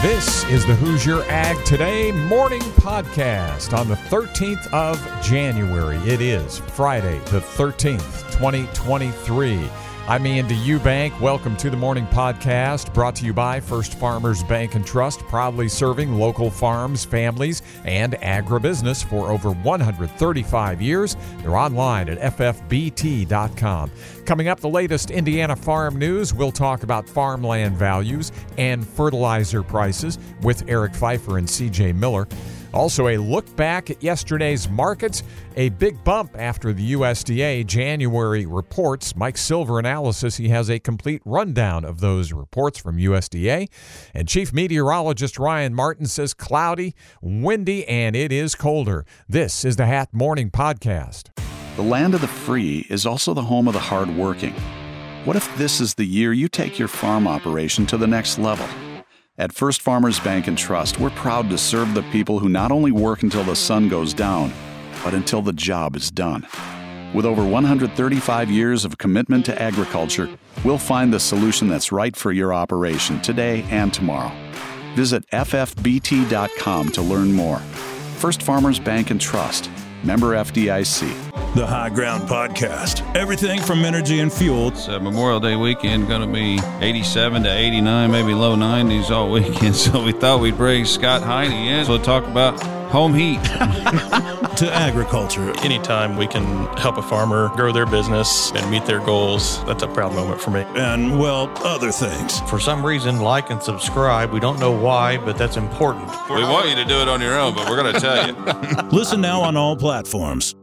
This is the Hoosier Ag Today morning podcast on the 13th of January. It is Friday, the 13th, 2023. I'm Andy Eubank. Welcome to the morning podcast brought to you by First Farmers Bank and Trust, proudly serving local farms, families, and agribusiness for over 135 years. They're online at ffbt.com. Coming up, the latest Indiana farm news. We'll talk about farmland values and fertilizer prices with Eric Pfeiffer and CJ Miller. Also, a look back at yesterday's markets, a big bump after the USDA January reports. Mike Silver analysis, he has a complete rundown of those reports from USDA. And Chief Meteorologist Ryan Martin says cloudy, windy, and it is colder. This is the Hat Morning Podcast. The land of the free is also the home of the hardworking. What if this is the year you take your farm operation to the next level? At First Farmers Bank and Trust, we're proud to serve the people who not only work until the sun goes down, but until the job is done. With over 135 years of commitment to agriculture, we'll find the solution that's right for your operation today and tomorrow. Visit ffbt.com to learn more. First Farmers Bank and Trust, member FDIC. The High Ground Podcast. Everything from energy and fuel. It's uh, Memorial Day weekend, going to be 87 to 89, maybe low 90s all weekend. So we thought we'd bring Scott Heine in to talk about home heat. to agriculture. Anytime we can help a farmer grow their business and meet their goals, that's a proud moment for me. And, well, other things. For some reason, like and subscribe. We don't know why, but that's important. We want you to do it on your own, but we're going to tell you. Listen now on all platforms.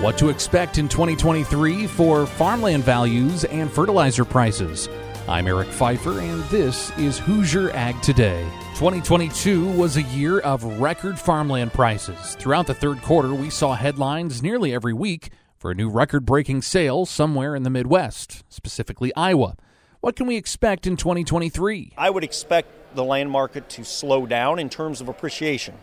What to expect in 2023 for farmland values and fertilizer prices. I'm Eric Pfeiffer, and this is Hoosier Ag Today. 2022 was a year of record farmland prices. Throughout the third quarter, we saw headlines nearly every week for a new record breaking sale somewhere in the Midwest, specifically Iowa. What can we expect in 2023? I would expect the land market to slow down in terms of appreciation.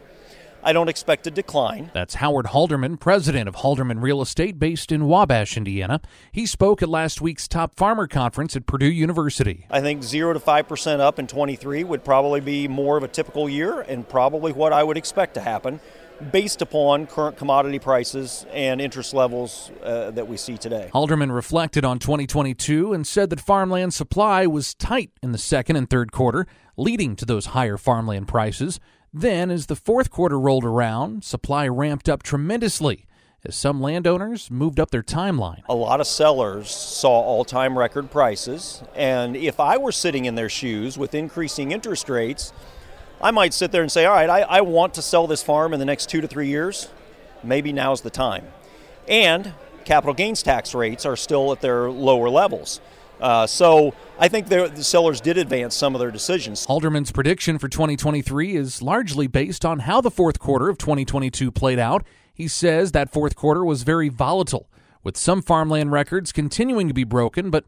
I don't expect a decline. That's Howard Halderman, president of Halderman Real Estate based in Wabash, Indiana. He spoke at last week's Top Farmer Conference at Purdue University. I think 0 to 5% up in 23 would probably be more of a typical year and probably what I would expect to happen based upon current commodity prices and interest levels uh, that we see today. Halderman reflected on 2022 and said that farmland supply was tight in the second and third quarter, leading to those higher farmland prices. Then, as the fourth quarter rolled around, supply ramped up tremendously as some landowners moved up their timeline. A lot of sellers saw all time record prices, and if I were sitting in their shoes with increasing interest rates, I might sit there and say, All right, I, I want to sell this farm in the next two to three years. Maybe now's the time. And capital gains tax rates are still at their lower levels. Uh, so I think the sellers did advance some of their decisions. Halderman's prediction for 2023 is largely based on how the fourth quarter of 2022 played out. He says that fourth quarter was very volatile, with some farmland records continuing to be broken, but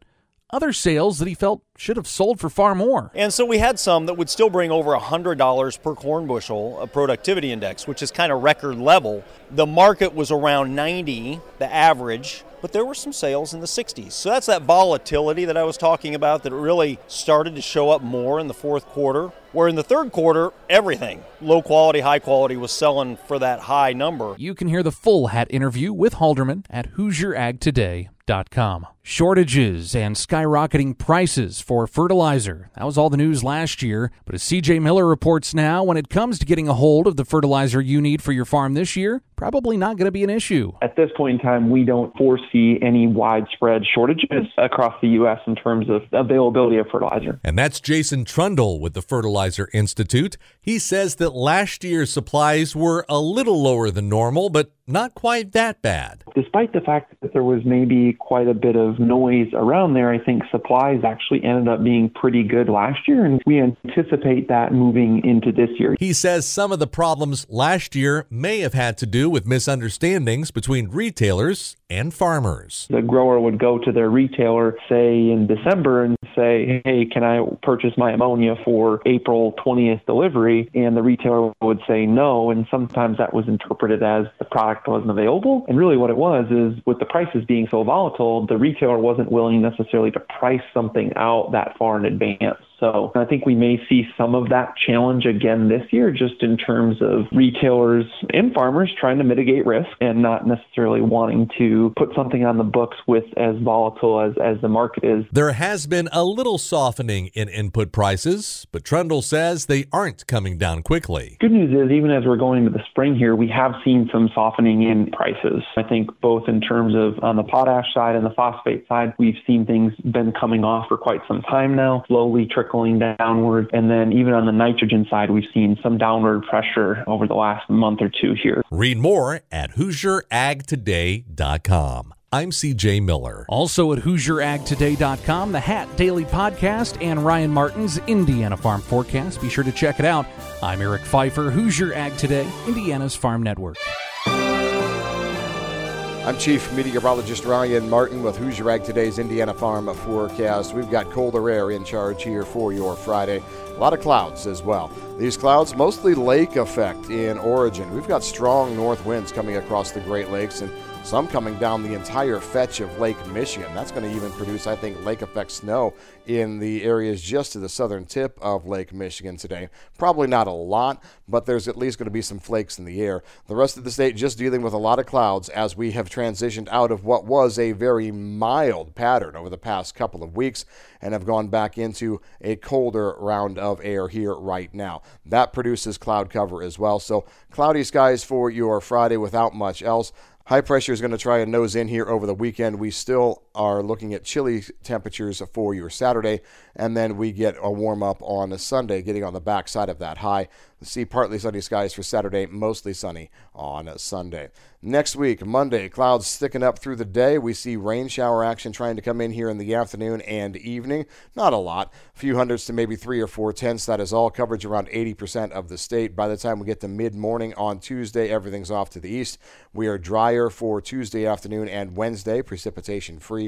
other sales that he felt should have sold for far more. And so we had some that would still bring over $100 per corn bushel, a productivity index, which is kind of record level. The market was around 90, the average, but there were some sales in the 60s. So that's that volatility that I was talking about that really started to show up more in the fourth quarter. Where in the third quarter, everything, low quality, high quality, was selling for that high number. You can hear the full hat interview with Halderman at HoosierAgToday.com. Shortages and skyrocketing prices for fertilizer. That was all the news last year. But as CJ Miller reports now, when it comes to getting a hold of the fertilizer you need for your farm this year, probably not going to be an issue. At this point in time, we don't foresee any widespread shortages across the U.S. in terms of availability of fertilizer. And that's Jason Trundle with the Fertilizer Institute. He says that last year's supplies were a little lower than normal, but not quite that bad. Despite the fact that there was maybe quite a bit of noise around there, I think supplies actually ended up being pretty good last year, and we anticipate that moving into this year. He says some of the problems last year may have had to do with misunderstandings between retailers and farmers. The grower would go to their retailer, say in December, and say, Hey, can I purchase my ammonia for April 20th delivery? And the retailer would say no. And sometimes that was interpreted as the product wasn't available. And really, what it was is with the prices being so volatile, the retailer wasn't willing necessarily to price something out that far in advance. So I think we may see some of that challenge again this year, just in terms of retailers and farmers trying to mitigate risk and not necessarily wanting to put something on the books with as volatile as, as the market is. There has been a little softening in input prices, but Trundle says they aren't coming down quickly. Good news is, even as we're going into the spring here, we have seen some softening in prices. I think both in terms of on the potash side and the phosphate side, we've seen things been coming off for quite some time now, slowly trickling downward. And then even on the nitrogen side, we've seen some downward pressure over the last month or two here. Read more at HoosierAgToday.com. I'm CJ Miller. Also at HoosierAgToday.com, the Hat Daily Podcast, and Ryan Martin's Indiana Farm Forecast. Be sure to check it out. I'm Eric Pfeiffer, Hoosier Ag Today, Indiana's Farm Network. I'm Chief Meteorologist Ryan Martin with Hoosier Ag Today's Indiana Farm Forecast. We've got colder air in charge here for your Friday. A lot of clouds as well. These clouds mostly lake effect in origin. We've got strong north winds coming across the Great Lakes and some coming down the entire fetch of Lake Michigan. That's going to even produce, I think, lake effect snow in the areas just to the southern tip of Lake Michigan today. Probably not a lot, but there's at least going to be some flakes in the air. The rest of the state just dealing with a lot of clouds as we have transitioned out of what was a very mild pattern over the past couple of weeks and have gone back into a colder round of air here right now. That produces cloud cover as well. So, cloudy skies for your Friday without much else. High pressure is going to try and nose in here over the weekend. We still are looking at chilly temperatures for your Saturday, and then we get a warm up on Sunday, getting on the backside of that high. See partly sunny skies for Saturday, mostly sunny on Sunday. Next week, Monday, clouds thicken up through the day. We see rain shower action trying to come in here in the afternoon and evening. Not a lot, a few hundreds to maybe three or four tenths. That is all coverage around 80% of the state. By the time we get to mid morning on Tuesday, everything's off to the east. We are drier for Tuesday afternoon and Wednesday, precipitation free.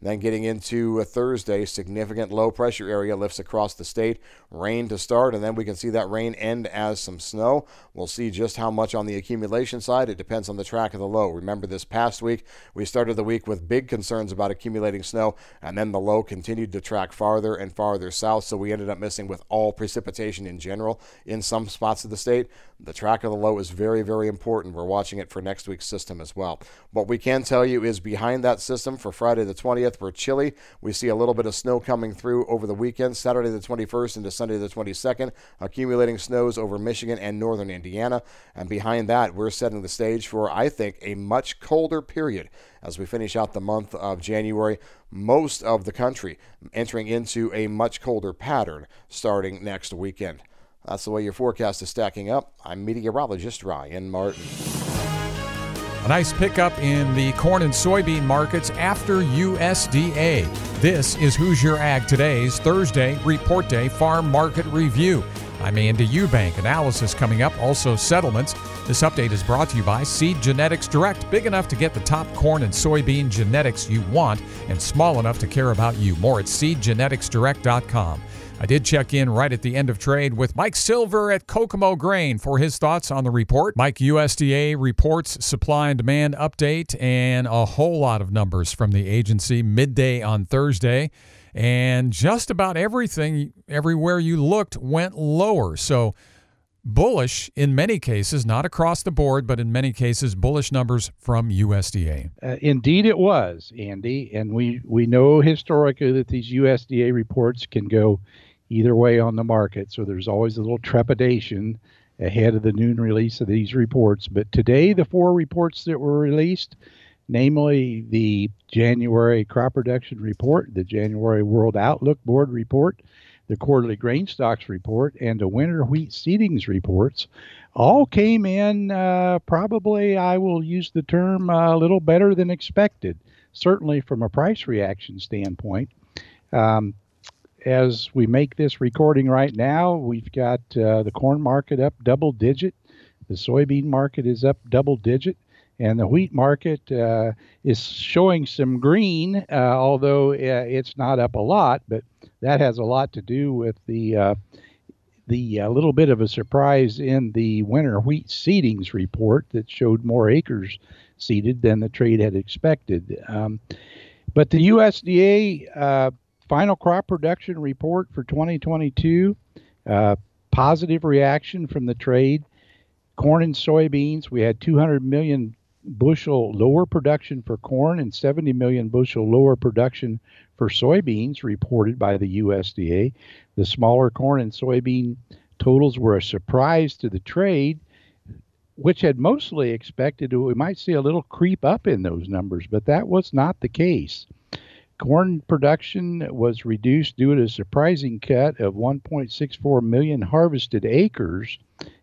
Then getting into Thursday, significant low pressure area lifts across the state. Rain to start, and then we can see that rain end as some snow. We'll see just how much on the accumulation side. It depends on the track of the low. Remember, this past week, we started the week with big concerns about accumulating snow, and then the low continued to track farther and farther south, so we ended up missing with all precipitation in general in some spots of the state. The track of the low is very, very important. We're watching it for next week's system as well. What we can tell you is behind that system for Friday the 20th, we're chilly. We see a little bit of snow coming through over the weekend, Saturday the 21st into Sunday the 22nd, accumulating snows over Michigan and northern Indiana. And behind that, we're setting the stage for, I think, a much colder period as we finish out the month of January. Most of the country entering into a much colder pattern starting next weekend. That's the way your forecast is stacking up. I'm meteorologist Ryan Martin. A nice pickup in the corn and soybean markets after USDA. This is Hoosier Ag Today's Thursday Report Day Farm Market Review. I'm Andy Eubank. Analysis coming up, also settlements. This update is brought to you by Seed Genetics Direct, big enough to get the top corn and soybean genetics you want and small enough to care about you. More at seedgeneticsdirect.com. I did check in right at the end of trade with Mike Silver at Kokomo Grain for his thoughts on the report. Mike, USDA reports supply and demand update and a whole lot of numbers from the agency midday on Thursday. And just about everything, everywhere you looked, went lower. So, bullish in many cases, not across the board, but in many cases, bullish numbers from USDA. Uh, indeed, it was, Andy. And we, we know historically that these USDA reports can go either way on the market. So there's always a little trepidation ahead of the noon release of these reports. But today, the four reports that were released, namely the January crop production report, the January World Outlook Board report, the quarterly grain stocks report, and the winter wheat seedings reports, all came in uh, probably, I will use the term, uh, a little better than expected, certainly from a price reaction standpoint. Um, as we make this recording right now, we've got uh, the corn market up double digit, the soybean market is up double digit, and the wheat market uh, is showing some green, uh, although uh, it's not up a lot. But that has a lot to do with the uh, the uh, little bit of a surprise in the winter wheat seedings report that showed more acres seeded than the trade had expected. Um, but the USDA final crop production report for 2022. Uh, positive reaction from the trade. Corn and soybeans, we had 200 million bushel lower production for corn and 70 million bushel lower production for soybeans reported by the USDA. The smaller corn and soybean totals were a surprise to the trade, which had mostly expected we might see a little creep up in those numbers, but that was not the case. Corn production was reduced due to a surprising cut of 1.64 million harvested acres,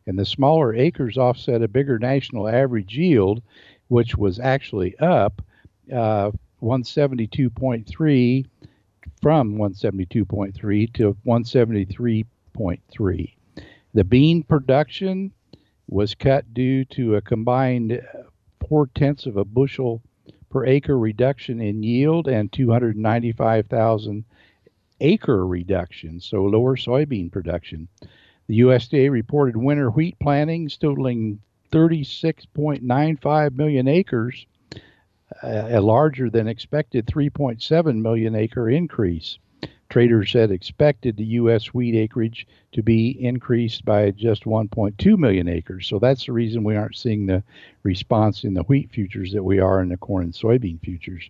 and the smaller acres offset a bigger national average yield, which was actually up uh, 172.3 from 172.3 to 173.3. The bean production was cut due to a combined four tenths of a bushel per acre reduction in yield and 295,000 acre reduction, so lower soybean production. The USDA reported winter wheat plantings totaling 36.95 million acres, uh, a larger than expected 3.7 million acre increase. Traders had expected the U.S. wheat acreage to be increased by just 1.2 million acres. So that's the reason we aren't seeing the response in the wheat futures that we are in the corn and soybean futures.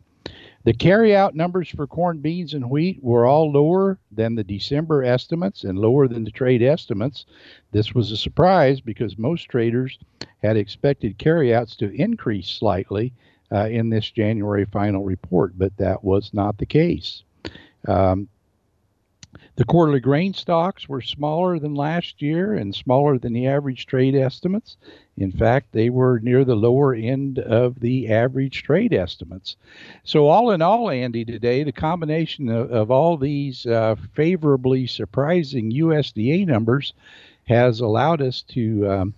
The carryout numbers for corn, beans, and wheat were all lower than the December estimates and lower than the trade estimates. This was a surprise because most traders had expected carryouts to increase slightly uh, in this January final report, but that was not the case. Um, the quarterly grain stocks were smaller than last year and smaller than the average trade estimates. In fact, they were near the lower end of the average trade estimates. So, all in all, Andy, today, the combination of, of all these uh, favorably surprising USDA numbers has allowed us to. Um,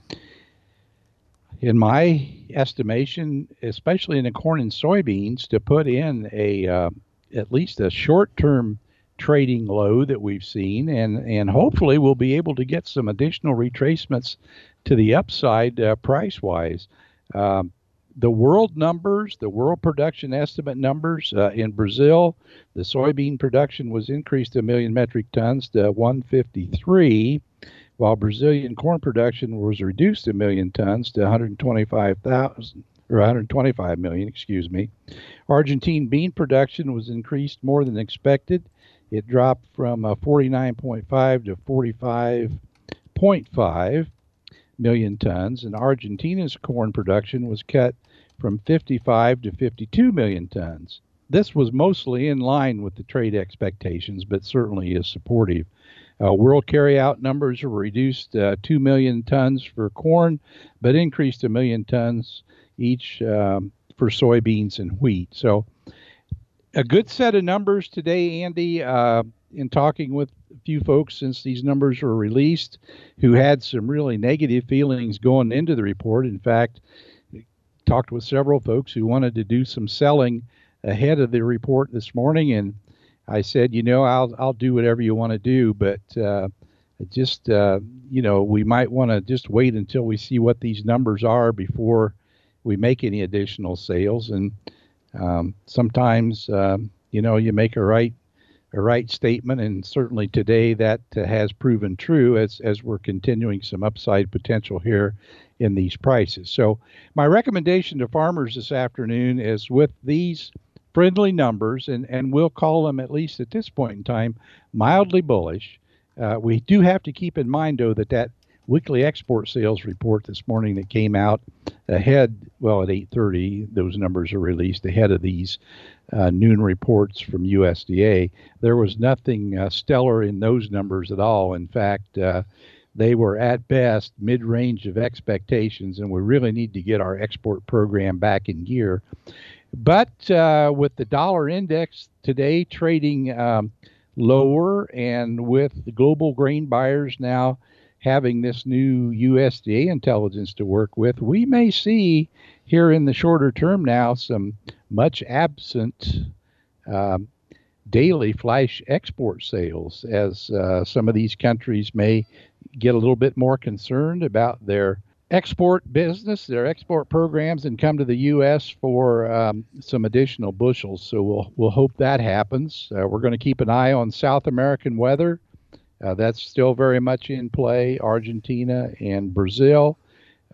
in my estimation, especially in the corn and soybeans, to put in a uh, at least a short-term trading low that we've seen, and and hopefully we'll be able to get some additional retracements to the upside uh, price wise. Um, the world numbers, the world production estimate numbers uh, in Brazil, the soybean production was increased a million metric tons to 153, while Brazilian corn production was reduced a million tons to 125,000 or 125 million, excuse me. Argentine bean production was increased more than expected it dropped from uh, 49.5 to 45.5 million tons, and Argentina's corn production was cut from 55 to 52 million tons. This was mostly in line with the trade expectations, but certainly is supportive. Uh, world carryout numbers were reduced uh, 2 million tons for corn, but increased a million tons each um, for soybeans and wheat. So a good set of numbers today, Andy. Uh, in talking with a few folks since these numbers were released, who had some really negative feelings going into the report. In fact, talked with several folks who wanted to do some selling ahead of the report this morning, and I said, you know, I'll I'll do whatever you want to do, but uh, just uh, you know, we might want to just wait until we see what these numbers are before we make any additional sales and um, sometimes, um, you know, you make a right a right statement, and certainly today that uh, has proven true as as we're continuing some upside potential here in these prices. So, my recommendation to farmers this afternoon is with these friendly numbers, and and we'll call them at least at this point in time mildly bullish. Uh, we do have to keep in mind though that that weekly export sales report this morning that came out ahead well at 8.30 those numbers are released ahead of these uh, noon reports from usda there was nothing uh, stellar in those numbers at all. In fact uh, they were at best mid-range of expectations and we really need to get our export program back in gear. But uh, with the dollar index today trading um, lower and with the global grain buyers now having this new USDA intelligence to work with, we may see here in the shorter term now some much absent um, daily flash export sales as uh, some of these countries may get a little bit more concerned about their export business, their export programs, and come to the U.S. for um, some additional bushels. So we'll we'll hope that happens. Uh, we're going to keep an eye on South American weather. Uh, that's still very much in play. Argentina and Brazil,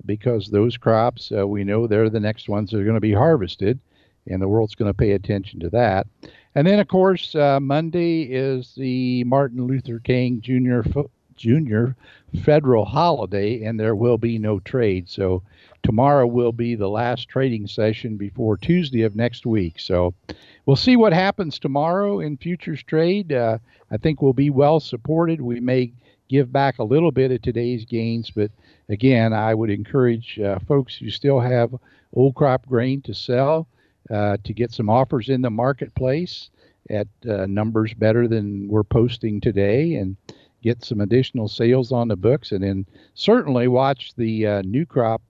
because those crops uh, we know they're the next ones that are going to be harvested, and the world's going to pay attention to that. And then, of course, uh, Monday is the Martin Luther King Jr. Fo- Jr. federal holiday, and there will be no trade. So tomorrow will be the last trading session before Tuesday of next week. So we'll see what happens tomorrow in futures trade. Uh, I think we'll be well supported. We may give back a little bit of today's gains, but again, I would encourage uh, folks who still have old crop grain to sell uh, to get some offers in the marketplace at uh, numbers better than we're posting today and get some additional sales on the books and then certainly watch the uh, new crop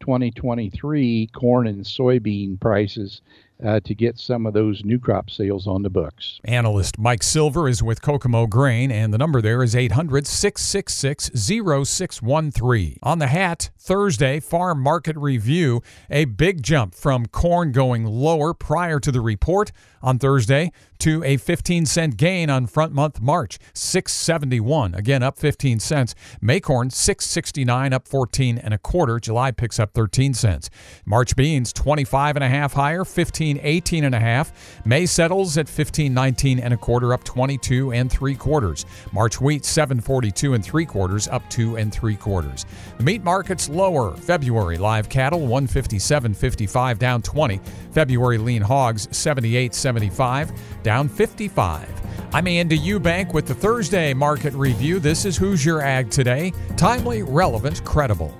2023 corn and soybean prices uh, to get some of those new crop sales on the books. Analyst Mike Silver is with Kokomo Grain, and the number there is 800 666 0613. On the hat, Thursday, Farm Market Review, a big jump from corn going lower prior to the report on Thursday to a 15 cent gain on front month March, 671, again up 15 cents. Maycorn 669 up 14 and a quarter. July picks up 13 cents. March beans 25 and a half higher, 15 18 and a half. May settles at 15 19 and a quarter up 22 and 3 quarters. March wheat 742 and 3 quarters up 2 and 3 quarters. The meat markets lower. February live cattle 157.55 down 20. February lean hogs 78.75 down 55. I'm Andy Eubank with the Thursday Market Review. This is Hoosier Ag Today. Timely, relevant, credible.